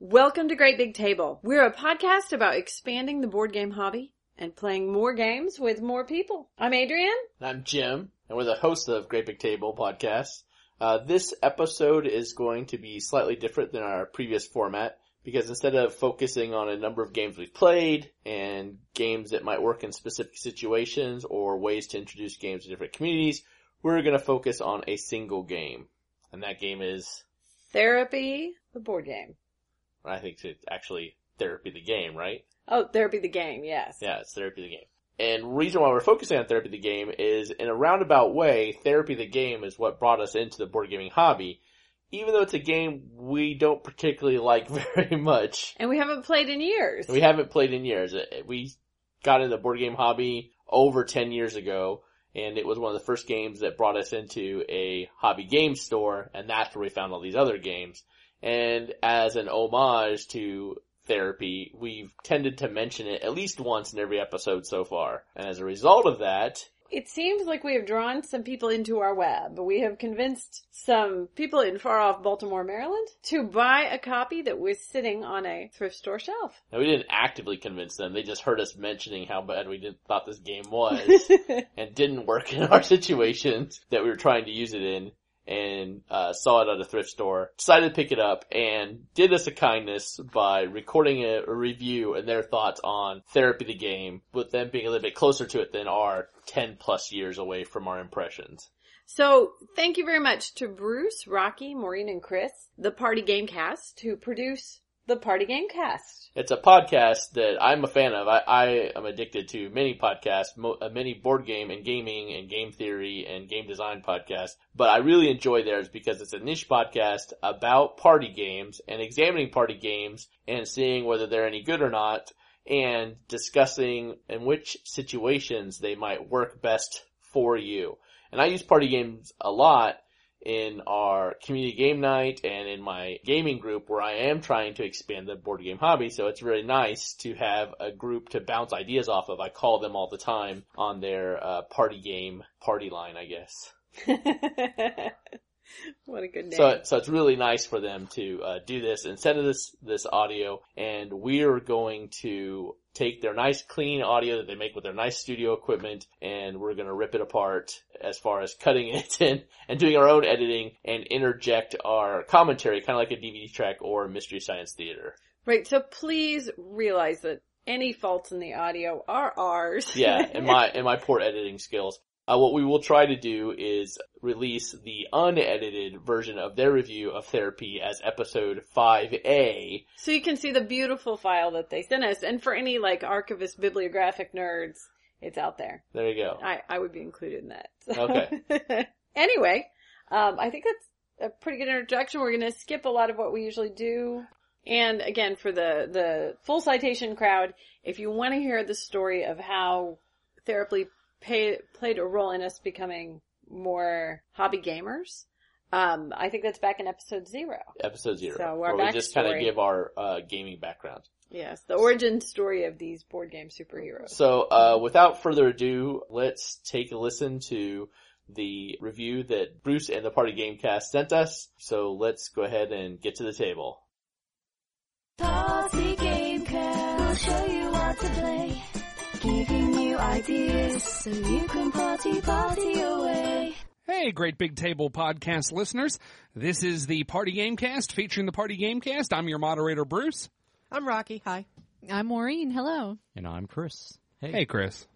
Welcome to Great Big Table. We're a podcast about expanding the board game hobby and playing more games with more people. I'm Adrian. And I'm Jim, and we're the hosts of Great Big Table podcast. Uh, this episode is going to be slightly different than our previous format because instead of focusing on a number of games we've played and games that might work in specific situations or ways to introduce games to different communities, we're going to focus on a single game. And that game is, Therapy, the board game. I think it's actually Therapy the Game, right? Oh, Therapy the game, yes. Yeah, it's Therapy the Game. And reason why we're focusing on Therapy the Game is in a roundabout way, Therapy the Game is what brought us into the board gaming hobby. Even though it's a game we don't particularly like very much. And we haven't played in years. We haven't played in years. Uh, we got into the board game hobby over 10 years ago and it was one of the first games that brought us into a hobby game store and that's where we found all these other games. And as an homage to therapy, we've tended to mention it at least once in every episode so far. And as a result of that, it seems like we have drawn some people into our web. We have convinced some people in far off Baltimore, Maryland to buy a copy that was sitting on a thrift store shelf. Now we didn't actively convince them. They just heard us mentioning how bad we didn't, thought this game was and didn't work in our situations that we were trying to use it in and uh, saw it at a thrift store, decided to pick it up, and did us a kindness by recording a, a, review and their thoughts on Therapy the Game, with them being a little bit closer to it than our 10 plus years away from our impressions. So thank you very much to Bruce, Rocky, Maureen, and Chris, the Party Game cast, who produce the Party Game Cast. It's a podcast that I'm a fan of. I, I am addicted to many podcasts, mo- uh, many board game and gaming and game theory and game design podcasts. But I really enjoy theirs because it's a niche podcast about party games and examining party games and seeing whether they're any good or not and discussing in which situations they might work best for you. And I use party games a lot in our community game night and in my gaming group where I am trying to expand the board game hobby. So it's really nice to have a group to bounce ideas off of. I call them all the time on their uh, party game party line, I guess. what a good name. So, so it's really nice for them to uh, do this instead of this this audio, and we're going to take their nice clean audio that they make with their nice studio equipment and we're going to rip it apart as far as cutting it and, and doing our own editing and interject our commentary kind of like a DVD track or Mystery Science Theater. Right. So please realize that any faults in the audio are ours. yeah. And my, and my poor editing skills. Uh, what we will try to do is release the unedited version of their review of therapy as episode 5A. So you can see the beautiful file that they sent us. And for any like archivist bibliographic nerds, it's out there. There you go. I, I would be included in that. Okay. anyway, um, I think that's a pretty good introduction. We're going to skip a lot of what we usually do. And again, for the, the full citation crowd, if you want to hear the story of how therapy pay, played a role in us becoming more hobby gamers. Um, I think that's back in episode zero. Episode zero. So our where we just kind of give our uh, gaming background. Yes, the origin story of these board game superheroes. So, uh, without further ado, let's take a listen to the review that Bruce and the Party Gamecast sent us. So let's go ahead and get to the table. Party Game Cast. We'll show you what to play. Giving you ideas so you can party, party away. Hey, Great Big Table podcast listeners. This is the Party Gamecast featuring the Party Gamecast. I'm your moderator, Bruce. I'm Rocky. Hi. I'm Maureen. Hello. And I'm Chris. Hey. Hey, Chris.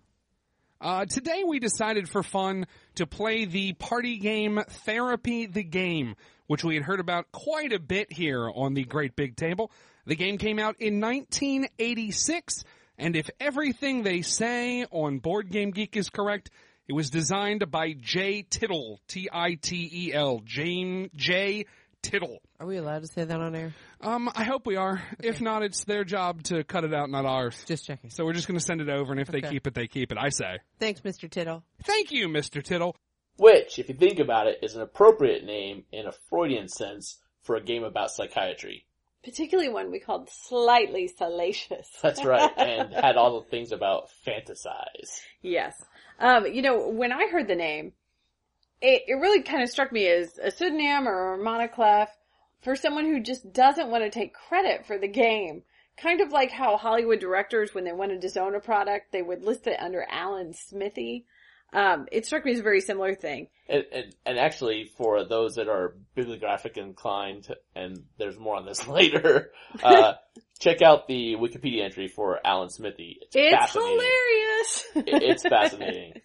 Uh, today we decided for fun to play the party game Therapy the Game, which we had heard about quite a bit here on the Great Big Table. The game came out in 1986, and if everything they say on Board Game Geek is correct, it was designed by Jay Titel, T-I-T-E-L, Jane J. Titel. Are we allowed to say that on air? Um, I hope we are. If not, it's their job to cut it out, not ours. Just checking. So we're just going to send it over, and if they keep it, they keep it. I say. Thanks, Mr. Titel. Thank you, Mr. Titel. Which, if you think about it, is an appropriate name in a Freudian sense for a game about psychiatry. Particularly one we called slightly salacious. That's right, and had all the things about fantasize. Yes. Um, you know, when I heard the name, it, it really kind of struck me as a pseudonym or a monoclef for someone who just doesn't want to take credit for the game. Kind of like how Hollywood directors, when they wanted to zone a product, they would list it under Alan Smithee. Um, it struck me as a very similar thing. And, and, and actually, for those that are bibliographic inclined, and there's more on this later, uh, check out the Wikipedia entry for Alan Smithee. It's, It's hilarious. It- It's fascinating.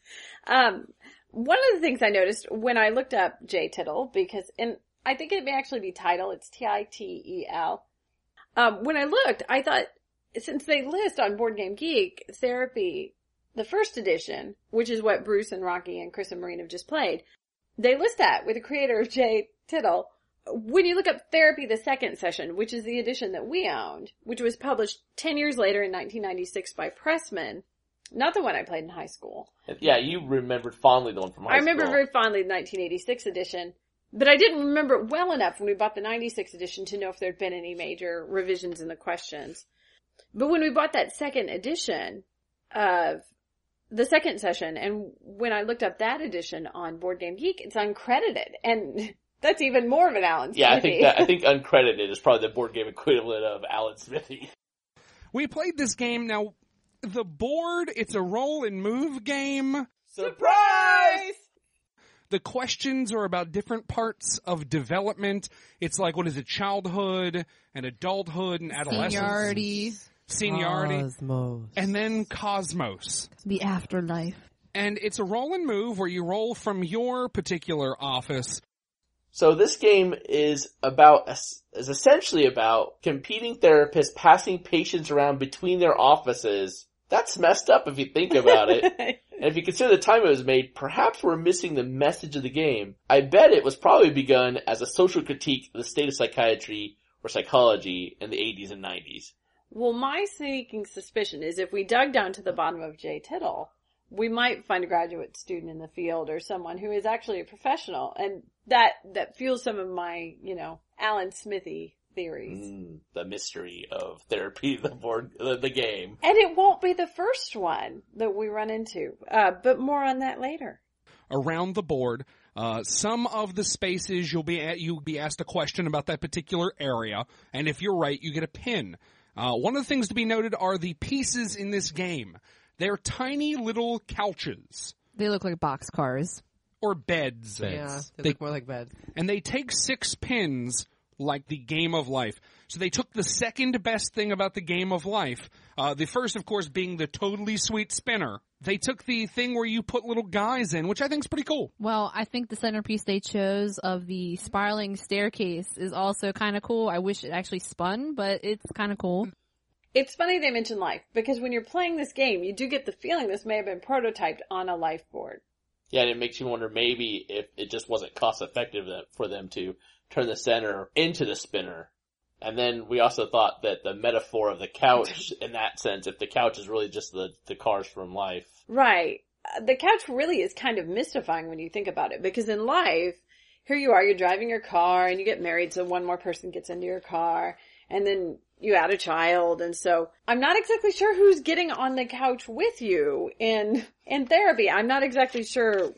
Um, one of the things I noticed when I looked up J Titel, because, and I think it may actually be title, it's T-I-T-E-L. Um, when I looked, I thought, since they list on Board Game Geek, Therapy, the first edition, which is what Bruce and Rocky and Chris and Maureen have just played, they list that with the creator of J Titel. When you look up Therapy, the second session, which is the edition that we owned, which was published 10 years later in 1996 by Pressman, not the one I played in high school. Yeah, you remembered fondly the one from high I remember school. very fondly the 1986 edition, but I didn't remember it well enough when we bought the 96 edition to know if there'd been any major revisions in the questions. But when we bought that second edition of the second session, and when I looked up that edition on Board Game Geek, it's uncredited, and that's even more of an Alan Smithee. Yeah, I think that, I think uncredited is probably the board game equivalent of Alan Smithee. We played this game. Now, the board, it's a roll and move game. Surprise! The questions are about different parts of development. It's like, what is it, childhood and adulthood and adolescence. Seniority, Seniority. Cosmos. And then Cosmos. the afterlife. And it's a roll and move where you roll from your particular office. So this game is about, is essentially about competing therapists passing patients around between their offices. That's messed up if you think about it. And if you consider the time it was made, perhaps we're missing the message of the game. I bet it was probably begun as a social critique of the state of psychiatry or psychology in the 80s and 90s. Well, my sneaking suspicion is if we dug down to the bottom of J Titel, we might find a graduate student in the field or someone who is actually a professional, and that that fuels some of my, you know, Alan Smithee theories. Mm, the mystery of therapy, the board, the, the game. And it won't be the first one that we run into, uh, but more on that later. around the board. Uh, some of the spaces you'll be at, you'll be asked a question about that particular area, and if you're right, you get a pin. Uh, one of the things to be noted are the pieces in this game. They're tiny little couches They look like box cars. or beds, Yeah, they, They- look more like beds. and they take six pins like the game of life. So they took the second best thing about the game of life. Uh, the first, of course, being the totally sweet spinner. They took the thing where you put little guys in, which I think is pretty cool. Well, I think the centerpiece they chose of the spiraling staircase is also kind of cool. I wish it actually spun, but it's kind of cool. It's funny they mention life because when you're playing this game, you do get the feeling this may have been prototyped on a life board. Yeah, and it makes you wonder maybe if it just wasn't cost effective for them to turn the center into the spinner. And then we also thought that the metaphor of the couch, in that sense, if the couch is really just the, the cars from life. Right. Uh, The couch really is kind of mystifying when you think about it because in life, here you are, you're driving your car and you get married so one more person gets into your car and then you add a child and so I'm not exactly sure who's getting on the couch with you in, in therapy. I'm not exactly sure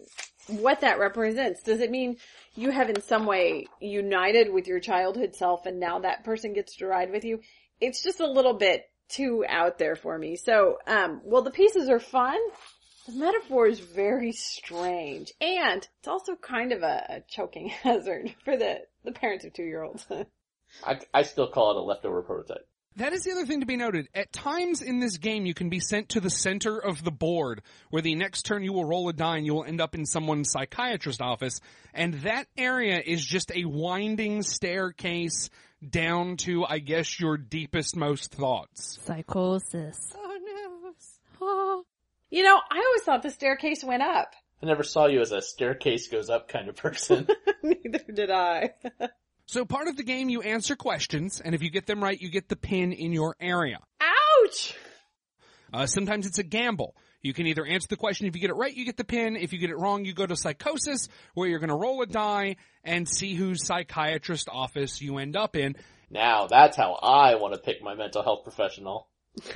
what that represents. Does it mean you have in some way united with your childhood self and now that person gets to ride with you? It's just a little bit too out there for me. So, um, well the pieces are fun. The metaphor is very strange, and it's also kind of a, a choking hazard for the, the parents of two year olds. I, I still call it a leftover prototype. That is the other thing to be noted. At times in this game, you can be sent to the center of the board, where the next turn you will roll a die and you will end up in someone's psychiatrist office, and that area is just a winding staircase down to, I guess, your deepest, most thoughts. Psychosis. Oh no. Oh. you know, I always thought the staircase went up. I never saw you as a staircase goes up kind of person. Neither did I. So part of the game, you answer questions, and if you get them right, you get the pin in your area. Ouch! Uh, sometimes it's a gamble. You can either answer the question, if you get it right, you get the pin. If you get it wrong, you go to psychosis, where you're going to roll a die and see whose psychiatrist office you end up in. now, that's how I want to pick my mental health professional.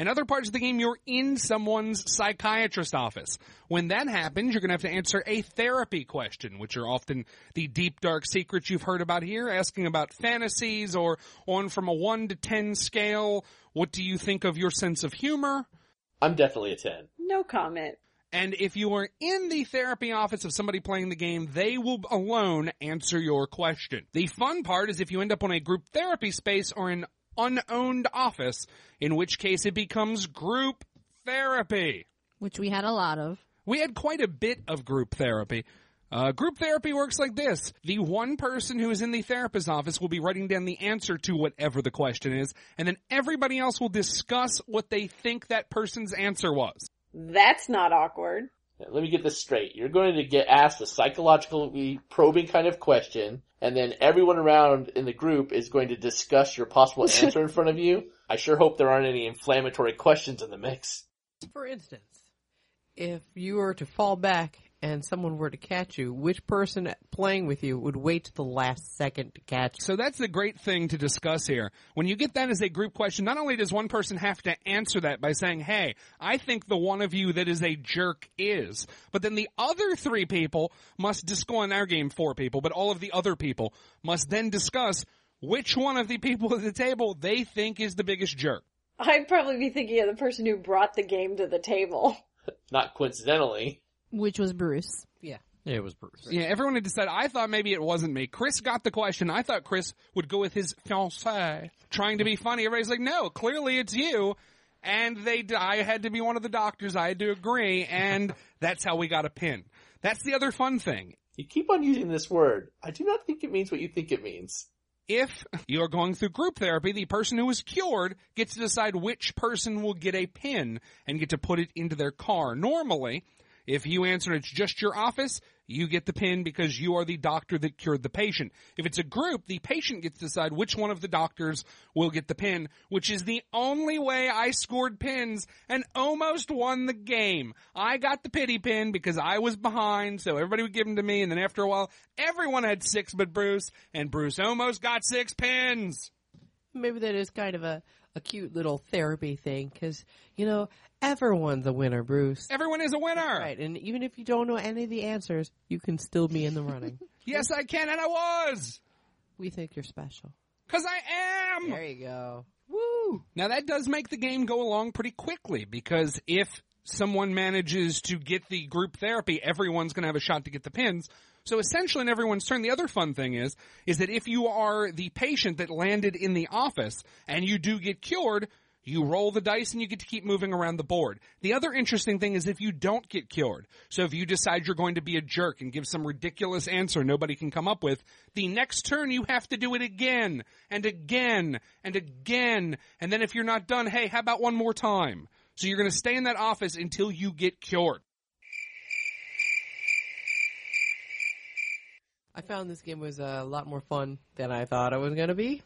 And other parts of the game, you're in someone's psychiatrist office. When that happens, you're going to have to answer a therapy question, which are often the deep, dark secrets you've heard about here, asking about fantasies or on from a 1 to 10 scale. What do you think of your sense of humor? I'm definitely a 10. No comment. And if you are in the therapy office of somebody playing the game, they will alone answer your question. The fun part is if you end up on a group therapy space or an unowned office, in which case it becomes group therapy. Which we had a lot of. We had quite a bit of group therapy. Uh, group therapy works like this. The one person who is in the therapist's office will be writing down the answer to whatever the question is, and then everybody else will discuss what they think that person's answer was. That's not awkward. Let me get this straight. You're going to get asked a psychologically probing kind of question, and then everyone around in the group is going to discuss your possible answer in front of you. I sure hope there aren't any inflammatory questions in the mix. For instance, if you were to fall back and someone were to catch you, which person playing with you would wait to the last second to catch you? So that's the great thing to discuss here. When you get that as a group question, not only does one person have to answer that by saying, hey, I think the one of you that is a jerk is, but then the other three people must discuss, in our game, four people, but all of the other people must then discuss which one of the people at the table they think is the biggest jerk. I'd probably be thinking of the person who brought the game to the table. Not coincidentally. Which was Bruce. Yeah. It was Bruce. Yeah, everyone had decided. I thought maybe it wasn't me. Chris got the question. I thought Chris would go with his fiancée, trying to be funny. Everybody's like, "No, clearly it's you." And they, I had to be one of the doctors. I had to agree, and that's how we got a pin. That's the other fun thing. You keep on using this word. I do not think it means what you think it means. If you're going through group therapy, the person who is cured gets to decide which person will get a pin and get to put it into their car. Normally, if you answer it's just your office, you get the pin because you are the doctor that cured the patient. If it's a group, the patient gets to decide which one of the doctors will get the pin, which is the only way I scored pins and almost won the game. I got the pity pin because I was behind, so everybody would give them to me, and then after a while, everyone had six but Bruce, and Bruce almost got six pins. Maybe that is kind of a, a cute little therapy thing because, you know, everyone's a winner, Bruce. Everyone is a winner. Right, and even if you don't know any of the answers, you can still be in the running. Yes, I can, and I was. we think you're special. Cause I am! There you go. Woo! Now that does make the game go along pretty quickly because if someone manages to get the group therapy, everyone's gonna have a shot to get the pins. So essentially in everyone's turn, the other fun thing is, is that if you are the patient that landed in the office and you do get cured, you roll the dice and you get to keep moving around the board. The other interesting thing is if you don't get cured. So if you decide you're going to be a jerk and give some ridiculous answer nobody can come up with, the next turn you have to do it again and again and again. And then if you're not done, hey, how about one more time? So you're going to stay in that office until you get cured. I found this game was a lot more fun than I thought it was going to be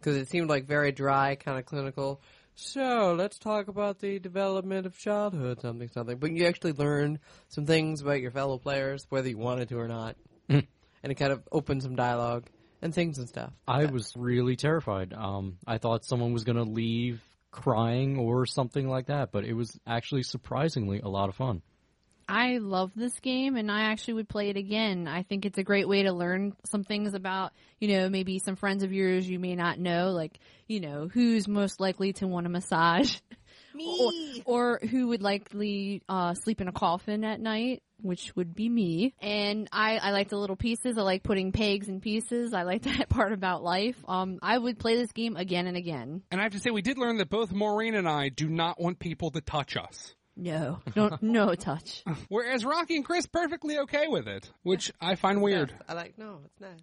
because it seemed like very dry, kind of clinical. So let's talk about the development of childhood, something, something. But you actually learn some things about your fellow players, whether you wanted to or not, and it kind of opened some dialogue and things and stuff. I was really terrified. Um, I thought someone was going to leave crying or something like that, but it was actually surprisingly a lot of fun. I love this game and I actually would play it again. I think it's a great way to learn some things about, you know, maybe some friends of yours you may not know, like, you know, who's most likely to want a massage. Me. Or, or who would likely uh, sleep in a coffin at night, which would be me. And I, I like the little pieces. I like putting pegs in pieces. I like that part about life. Um, I would play this game again and again. And I have to say, we did learn that both Maureen and I do not want people to touch us. No, don't, no touch. Whereas Rocky and Chris perfectly okay with it, which I find weird. I like, no, it's nice.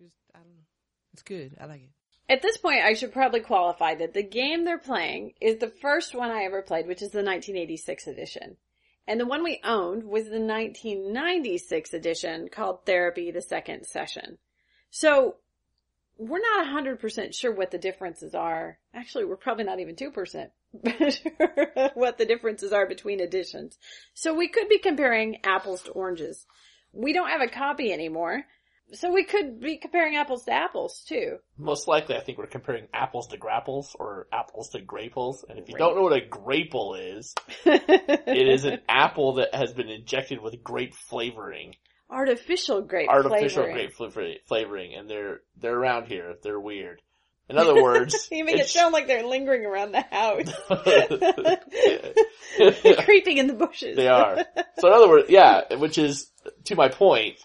Just, I don't know. It's good. I like it. At this point, I should probably qualify that the game they're playing is the first one I ever played, which is the 1986 edition. And the one we owned was the 1996 edition called Therapy the Second Session. So, we're not 100% sure what the differences are. Actually, we're probably not even 2% sure what the differences are between editions. So we could be comparing apples to oranges. We don't have a copy anymore. So we could be comparing apples to apples too. Most likely, I think we're comparing apples to grapples or apples to graples. And if you don't know what a grapple is, it is an apple that has been injected with grape flavoring, artificial grape artificial flavoring. grape flavor- flavoring, and they're they're around here. They're weird. In other words, you make it sound like they're lingering around the house, creeping in the bushes. They are. So in other words, yeah, which is to my point.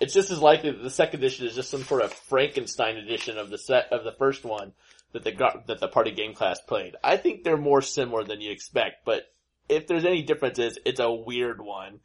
It's just as likely that the second edition is just some sort of Frankenstein edition of the set of the first one that the that the Party Gamecast played. I think they're more similar than you expect, but if there's any differences, it's a weird one,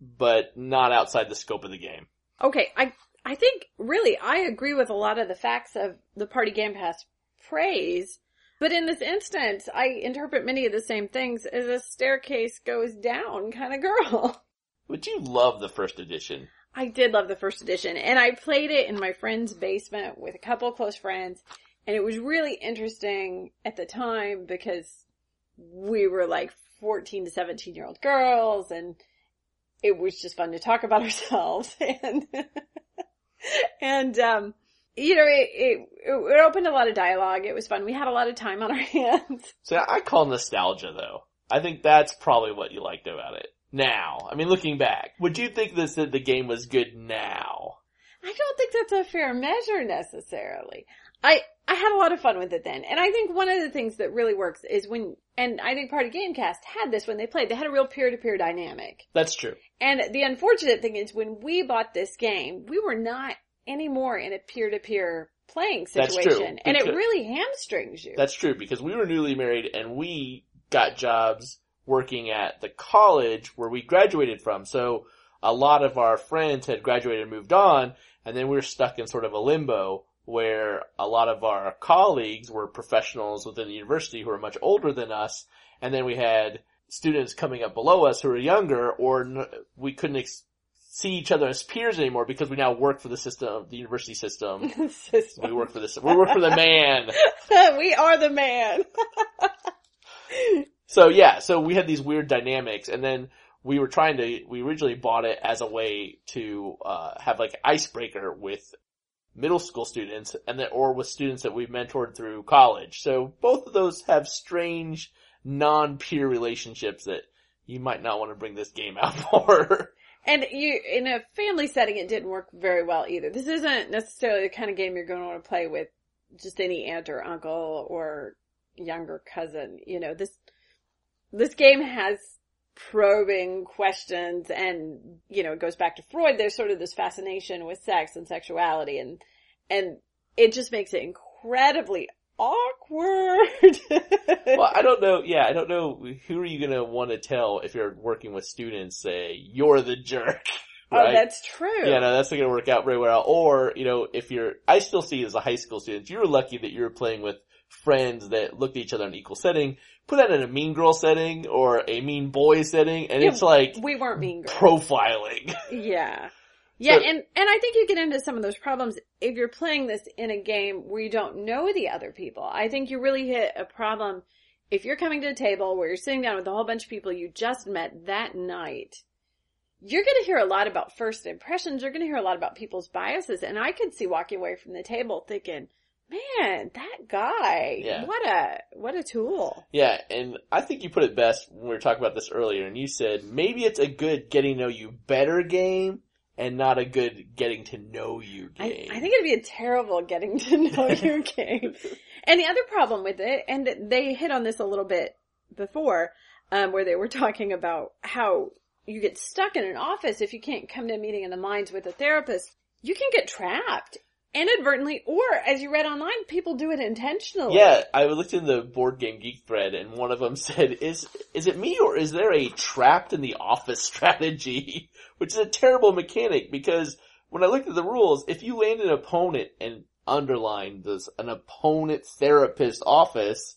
but not outside the scope of the game. Okay, I I think really I agree with a lot of the facts of the Party Gamecast praise, but in this instance, I interpret many of the same things as a staircase goes down kind of girl. Would you love the first edition? I did love the first edition, and I played it in my friend's basement with a couple close friends, and it was really interesting at the time because we were like 14 to 17 year old girls, and it was just fun to talk about ourselves, and, and, um, you know, it, it, it opened a lot of dialogue. It was fun. We had a lot of time on our hands. So I call nostalgia though. I think that's probably what you liked about it. Now, I mean, looking back, would you think this that the game was good now? I don't think that's a fair measure necessarily. I, I had a lot of fun with it then. And I think one of the things that really works is when, and I think Party Gamecast had this when they played, they had a real peer-to-peer dynamic. That's true. And the unfortunate thing is when we bought this game, we were not anymore in a peer-to-peer playing situation. And it really hamstrings you. That's true because we were newly married and we got jobs working at the college where we graduated from. So a lot of our friends had graduated and moved on and then we were stuck in sort of a limbo where a lot of our colleagues were professionals within the university who were much older than us and then we had students coming up below us who were younger or n- we couldn't ex- see each other as peers anymore because we now work for the system, the university system. System. We work for this, we work for the man. we are the man. So yeah, so we had these weird dynamics and then we were trying to, we originally bought it as a way to, uh, have like icebreaker with middle school students and then, or with students that we've mentored through college. So both of those have strange non-peer relationships that you might not want to bring this game out for. And you, in a family setting, it didn't work very well either. This isn't necessarily the kind of game you're going to want to play with just any aunt or uncle or younger cousin. You know, this, this game has probing questions and, you know, it goes back to Freud. There's sort of this fascination with sex and sexuality and, and it just makes it incredibly awkward. well, I don't know, yeah, I don't know, who are you gonna want to tell if you're working with students, say, you're the jerk, Oh, that's true. Yeah, no, that's not gonna work out very well. Or, you know, if you're, I still see it as a high school student, you were lucky that you were playing with friends that looked at each other in an equal setting. Put that in a mean girl setting or a mean boy setting, and Yeah, it's like we weren't mean girls. profiling. Yeah. Yeah, So- and, and I think you get into some of those problems if you're playing this in a game where you don't know the other people. I think you really hit a problem if you're coming to a table where you're sitting down with a whole bunch of people you just met that night. You're gonna hear a lot about first impressions, you're gonna hear a lot about people's biases, and I could see walking away from the table thinking, man, that guy, Yeah. what a, what a tool. Yeah, and I think you put it best when we were talking about this earlier, and you said maybe it's a good getting to know you better game and not a good getting to know you I, game. I think it'd be a terrible getting to know you game. And the other problem with it, and they hit on this a little bit before, um, where they were talking about how you get stuck in an office if you can't come to a meeting in the minds with a therapist. You can get trapped inadvertently, or as you read online, people do it intentionally. Yeah, I looked in the board game geek thread, and one of them said, "Is is it me or is there a trapped in the office strategy?" Which is a terrible mechanic because when I looked at the rules, if you land an opponent and underline this an opponent therapist office,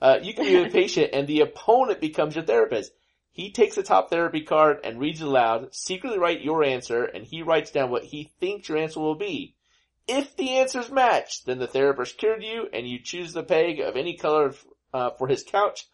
uh, you can be a patient, and the opponent becomes your therapist. He takes a top therapy card and reads it aloud, secretly write your answer, and he writes down what he thinks your answer will be. If the answers match, then the therapist cured you and you choose the peg of any color uh, for his couch.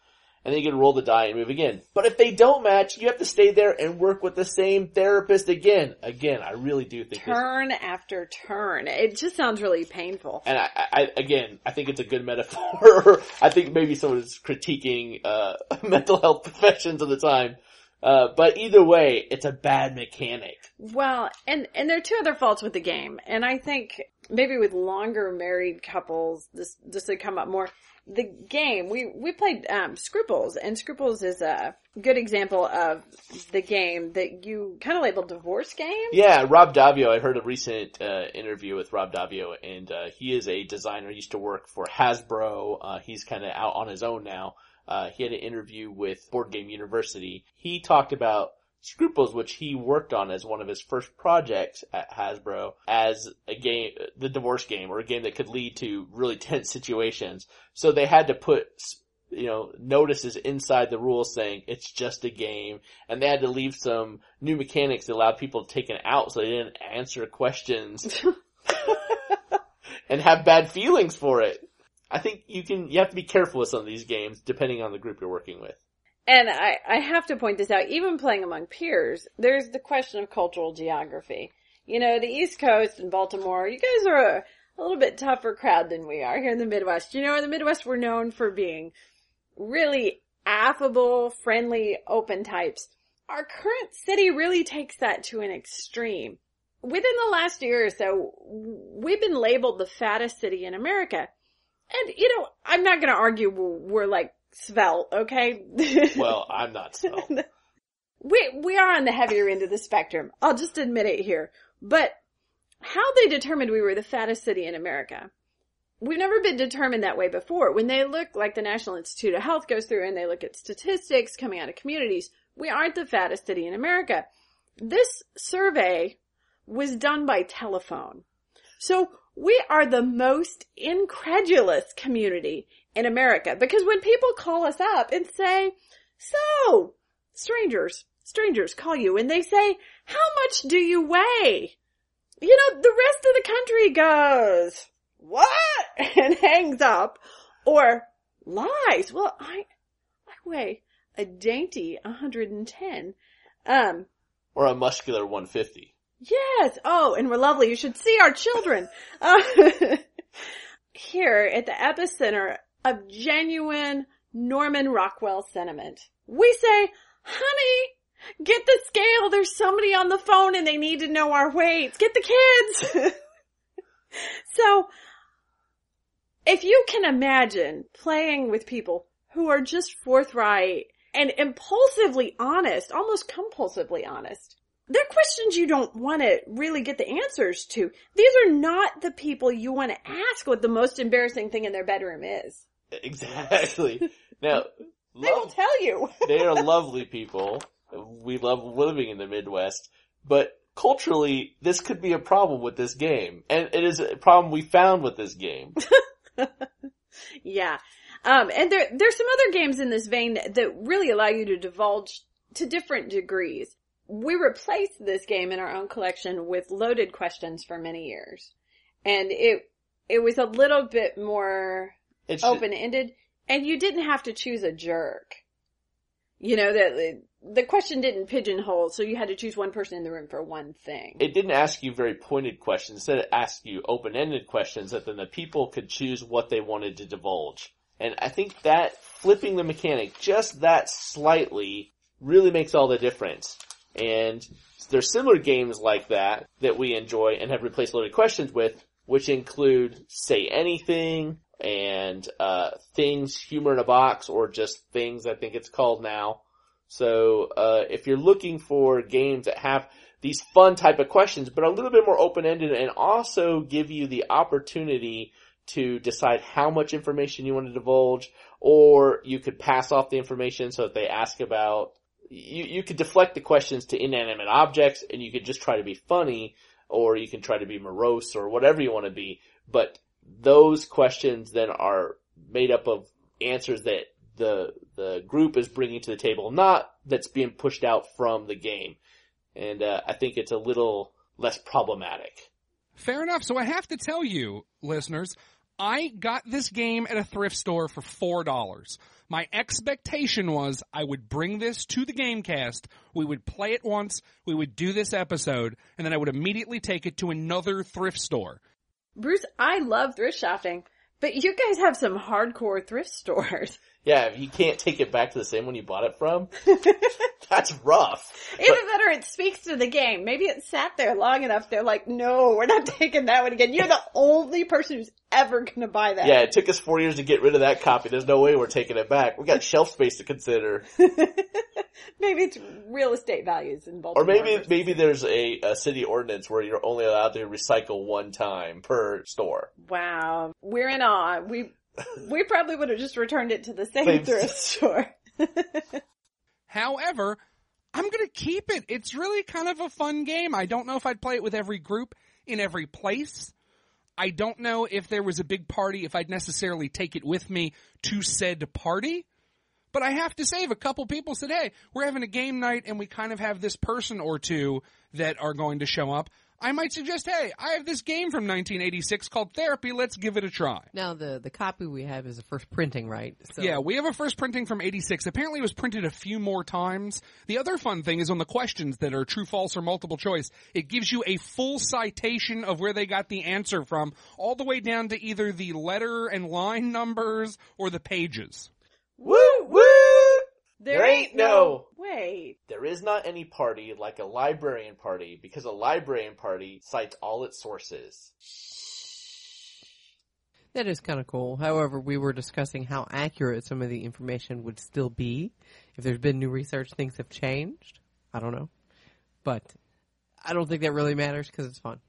And then you can roll the die and move again. But if they don't match, you have to stay there and work with the same therapist again. Again, I really do think this, Turn after turn. It just sounds really painful. and I, I, again, I think it's a good metaphor. I think maybe someone is critiquing, uh, mental health professions of the time. Uh, but either way, it's a bad mechanic. Well, and and there are two other faults with the game, and I think maybe with longer married couples, this this would come up more. The game we we played um, Scruples, and Scruples is a good example of the game that you kind of label divorce game. Yeah, Rob Daviau, I heard a recent, uh, interview with Rob Daviau and, uh, he is a designer, He used to work for Hasbro, uh, he's kinda out on his own now. Uh, he had an interview with Board Game University. He talked about Scruples, which he worked on as one of his first projects at Hasbro, as a game, the divorce game, or a game that could lead to really tense situations. So they had to put, you know, notices inside the rules saying it's just a game, and they had to leave some new mechanics that allowed people to take it out so they didn't answer questions and have bad feelings for it. I think you can, you have to be careful with some of these games depending on the group you're working with. And I, I have to point this out, even playing among peers, there's the question of cultural geography. You know, the East Coast and Baltimore, you guys are a, a little bit tougher crowd than we are here in the Midwest. You know, in the Midwest we're known for being really affable, friendly, open types. Our current city really takes that to an extreme. Within the last year or so, we've been labeled the fattest city in America. And, you know, I'm not gonna argue we're, we're like svelte, okay? Well, I'm not so. we, we are on the heavier end of the spectrum. I'll just admit it here. But how they determined we were the fattest city in America. We've never been determined that way before. When they look like the National Institute of Health goes through and they look at statistics coming out of communities, we aren't the fattest city in America. This survey was done by telephone. So we are the most incredulous community in America because when people call us up and say, so, strangers, strangers call you and they say, how much do you weigh? You know, the rest of the country goes, what? And hangs up or lies. Well, I, I weigh a dainty 110. Um, Or a muscular 150. Yes. Oh, and we're lovely. You should see our children. Uh, here at the epicenter of genuine Norman Rockwell sentiment. We say, honey, get the scale. There's somebody on the phone and they need to know our weights. Get the kids. so, if you can imagine playing with people who are just forthright and impulsively honest, almost compulsively honest, they're questions you don't want to really get the answers to. These are not the people you want to ask what the most embarrassing thing in their bedroom is. Exactly. Now, They will tell you. they are lovely people. We love living in the Midwest, but culturally, this could be a problem with this game. And it is a problem we found with this game. yeah. Um, and there, there's some other games in this vein that really allow you to divulge to different degrees. We replaced this game in our own collection with loaded questions for many years. And it, it was a little bit more It's open-ended and you didn't have to choose a jerk. You know, that the question didn't pigeonhole, so you had to choose one person in the room for one thing. it didn't ask you very pointed questions. Instead, it asked you open-ended questions that then the people could choose what they wanted to divulge. And I think that flipping the mechanic just that slightly really makes all the difference. And there's similar games like that that we enjoy and have replaced loaded questions with, which include say anything and uh, things humor in a box or just things I think it's called now. So uh, if you're looking for games that have these fun type of questions, but a little bit more open ended and also give you the opportunity to decide how much information you want to divulge, or you could pass off the information so that they ask about, you, you could deflect the questions to inanimate objects and you could just try to be funny, or you can try to be morose or whatever you want to be, but those questions then are made up of answers that the, the group is bringing to the table, not that's being pushed out from the game. And, uh, I think it's a little less problematic. Fair enough. So I have to tell you, listeners, I got this game at a thrift store for four dollars. My expectation was I would bring this to the Gamecast, we would play it once, we would do this episode, and then I would immediately take it to another thrift store. Bruce, I love thrift shopping, but you guys have some hardcore thrift stores. Yeah, if you can't take it back to the same one you bought it from, that's rough. Even better, it speaks to the game. Maybe it sat there long enough. They're like, no, we're not taking that one again. You're the only person who's ever gonna buy that. Yeah, it took us four years to get rid of that copy. There's no way we're taking it back. We got shelf space to consider. maybe it's real estate values in Or maybe, maybe there's a, a city ordinance where you're only allowed to recycle one time per store. Wow, we're in awe. We we probably would have just returned it to the same Same- thrift store. However, I'm gonna keep it. It's really kind of a fun game. I don't know if I'd play it with every group in every place. I don't know if there was a big party, if I'd necessarily take it with me to said party. But I have to say, if a couple people said, hey, we're having a game night and we kind of have this person or two that are going to show up, I might suggest, hey, I have this game from 1986 called Therapy, let's give it a try. Now the the copy we have is a first printing, right? So Yeah, we have a first printing from 86. Apparently it was printed a few more times. The other fun thing is on the questions that are true, false, or multiple choice, it gives you a full citation of where they got the answer from, all the way down to either the letter and line numbers or the pages. Woo woo! There, There ain't no- wait. There is not any party like a librarian party because a librarian party cites all its sources. That is kind of cool. However, we were discussing how accurate some of the information would still be. If there's been new research, things have changed. I don't know. But I don't think that really matters because it's fun.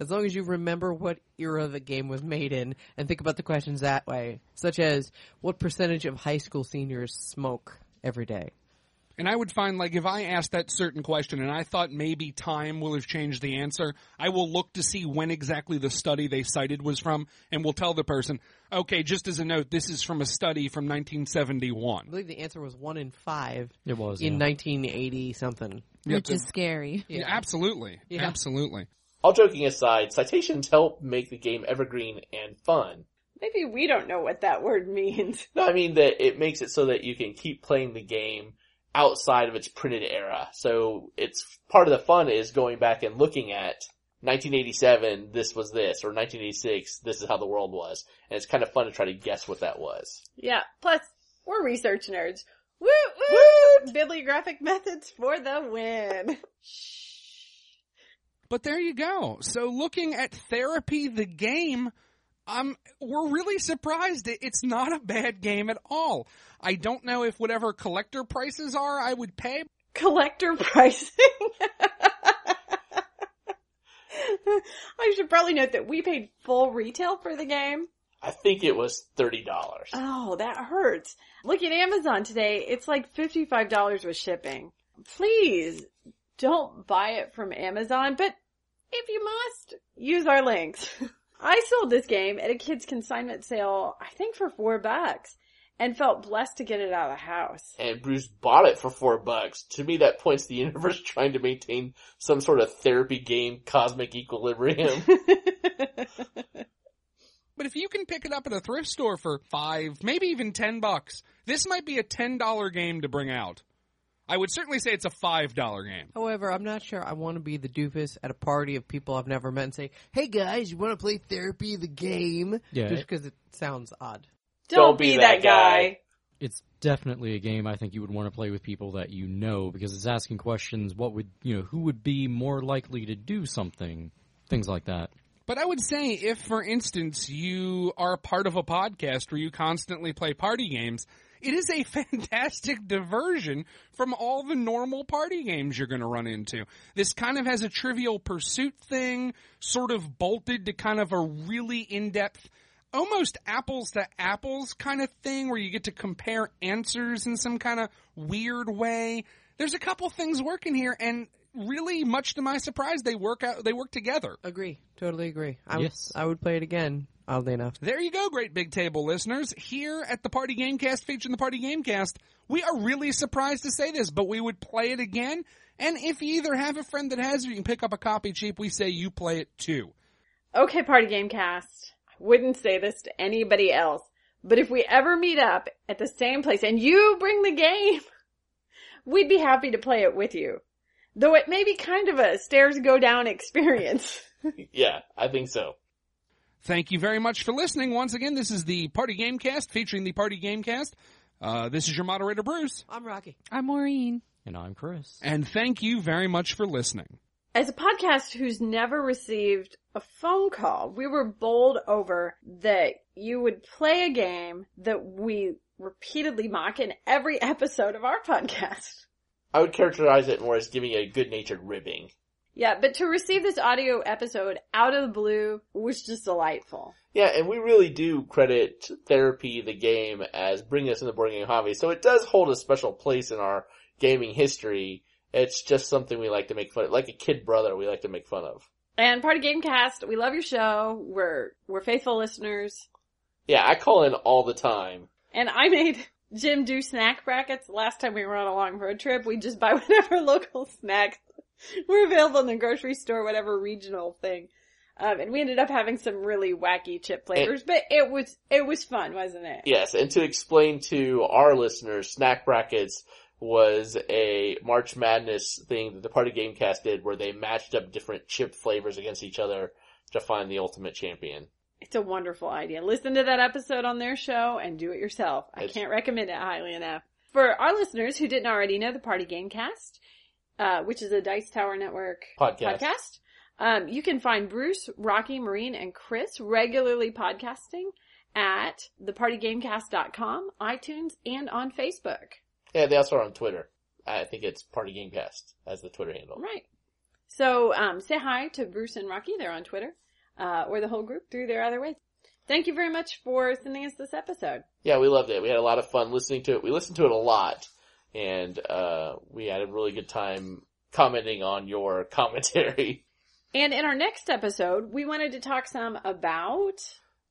As long as you remember what era the game was made in and think about the questions that way, such as what percentage of high school seniors smoke every day? And I would find like if I asked that certain question and I thought maybe time will have changed the answer, I will look to see when exactly the study they cited was from and will tell the person, okay, just as a note, this is from a study from 1971. I believe the answer was one in five It was. in yeah. 1980 something. which is scary. Yeah, absolutely. Yeah. Absolutely. All joking aside, citations help make the game evergreen and fun. Maybe we don't know what that word means. No, I mean that it makes it so that you can keep playing the game outside of its printed era. So it's part of the fun is going back and looking at 1987, this was this, or 1986, this is how the world was. And it's kind of fun to try to guess what that was. Yeah. Plus, we're research nerds. Woo woo! Bibliographic methods for the win. But there you go. So looking at therapy, the game, um, we're really surprised. It's not a bad game at all. I don't know if whatever collector prices are, I would pay. Collector pricing. I should probably note that we paid full retail for the game. I think it was $30. Oh, that hurts. Look at Amazon today. It's like $55 with shipping. Please don't buy it from Amazon, but if you must, use our links. I sold this game at a kid's consignment sale, I think for four bucks, and felt blessed to get it out of the house. And Bruce bought it for four bucks. To me, that points the universe trying to maintain some sort of therapy game cosmic equilibrium. But if you can pick it up at a thrift store for five, maybe even ten bucks, this might be a ten dollar game to bring out. I would certainly say it's a five dollar game. However, I'm not sure I want to be the doofus at a party of people I've never met and say, "Hey guys, you want to play therapy the game?" Yeah, just because it sounds odd. Don't, be, that guy. it's definitely a game I think you would want to play with people that you know because it's asking questions. What would you know? Who would be more likely to do something? Things like that. But I would say if, for instance, you are part of a podcast where you constantly play party games, it is a fantastic diversion from all the normal party games you're going to run into. This kind of has a trivial pursuit thing, sort of bolted to kind of a really in-depth, almost apples to apples kind of thing where you get to compare answers in some kind of weird way. There's a couple things working here and really much to my surprise they work out they work together. Agree, totally agree. I would, Yes. I would play it again. Oddly enough, There you go, great big table listeners. Here at the Party Gamecast, featuring the Party Gamecast, we are really surprised to say this, but we would play it again. And if you either have a friend that has it, you can pick up a copy cheap, we say you play it too. Okay, Party Game Cast. I wouldn't say this to anybody else, but if we ever meet up at the same place and you bring the game, we'd be happy to play it with you. Though it may be kind of a stairs go down experience. Yeah, I think so. Thank you very much for listening. Once again, this is the Party Gamecast featuring the Party Gamecast. Uh, this is your moderator, Bruce. I'm Rocky. I'm Maureen. And I'm Chris. And thank you very much for listening. As a podcast who's never received a phone call, we were bowled over that you would play a game that we repeatedly mock in every episode of our podcast. I would characterize it more as giving a good natured ribbing. Yeah, but to receive this audio episode out of the blue was just delightful. Yeah, and we really do credit Therapy the game as bringing us in the board game hobby, so it does hold a special place in our gaming history. It's just something we like to make fun of, like a kid brother we like to make fun of. And Party Gamecast, we love your show. We're, we're faithful listeners. Yeah, I call in all the time. And I made Jim do snack brackets last time we were on a long road trip. We just buy whatever local snacks were available in the grocery store, whatever regional thing. Um, and we ended up having some really wacky chip flavors, but it was, it was fun, wasn't it? Yes, and to explain to our listeners, Snack Brackets was a March Madness thing that the Party Gamecast did where they matched up different chip flavors against each other to find the ultimate champion. It's a wonderful idea. Listen to that episode on their show and do it yourself. I It's- can't recommend it highly enough. For our listeners who didn't already know the Party Gamecast, uh, which is a Dice Tower Network Podcast. podcast, um, you can find Bruce, Rocky, Maureen, and Chris regularly podcasting at thepartygamecast.com, iTunes, and on Facebook. Yeah, they also are on Twitter. I think it's Party Gamecast as the Twitter handle. Right. So, um, say hi to Bruce and Rocky. They're on Twitter, uh, or the whole group through their other ways. Thank you very much for sending us this episode. Yeah, we loved it. We had a lot of fun listening to it. We listened to it a lot, and uh, we had a really good time commenting on your commentary. And in our next episode, we wanted to talk some about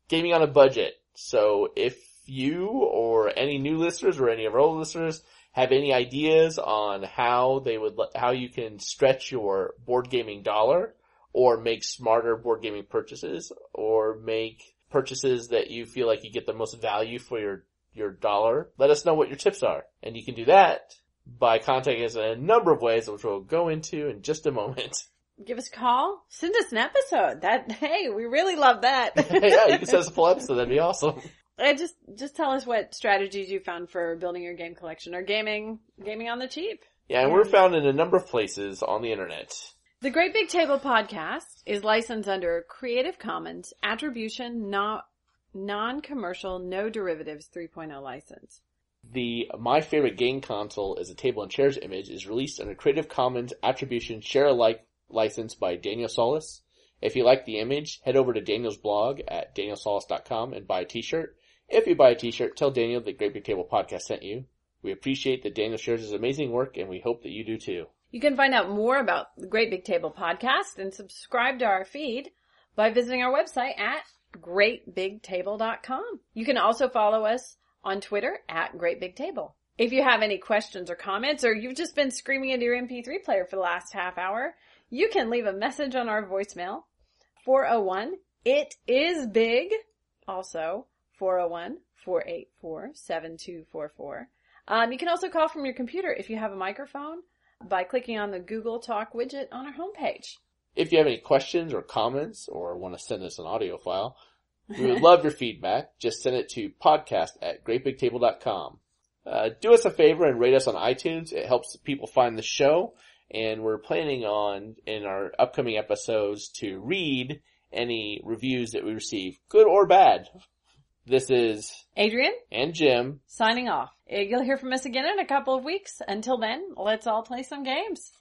Gaming on a budget. So if you or any new listeners or any of our old listeners have any ideas on how they would, how you can stretch your board gaming dollar or make smarter board gaming purchases or make purchases that you feel like you get the most value for your, your dollar, let us know what your tips are. And you can do that by contacting us in a number of ways, which we'll go into in just a moment. give us a call, send us an episode. That hey, we really love that. yeah, you can send us a full episode. That'd be awesome. And just just tell us what strategies you found for building your game collection or gaming gaming on the cheap. Yeah, and we're found in a number of places on the internet. The Great Big Table podcast is licensed under Creative Commons Attribution Not Non-Commercial No Derivatives 3.0 license. The My Favorite Game Console is a table and chairs image is released under Creative Commons Attribution Share Alike license by Daniel Solis. If you like the image, head over to Daniel's blog at danielsolis.com and buy a t-shirt. If you buy a t-shirt, tell Daniel that Great Big Table Podcast sent you. We appreciate that Daniel shares his amazing work and we hope that you do too. You can find out more about the Great Big Table podcast and subscribe to our feed by visiting our website at greatbigtable.com. You can also follow us on Twitter at greatbigtable. If you have any questions or comments or you've just been screaming into your MP3 player for the last half hour, you can leave a message on our voicemail 401 it is big. Also 401 484 7244. Um, you can also call from your computer if you have a microphone by clicking on the Google Talk widget on our homepage. If you have any questions or comments or want to send us an audio file, we would love your feedback. Just send it to podcast at greatbigtable.com. Uh, do us a favor and rate us on iTunes. It helps people find the show. And we're planning on, in our upcoming episodes, to read any reviews that we receive, good or bad. This is, Adrian, and Jim, signing off. You'll hear from us again in a couple of weeks. Until then, let's all play some games.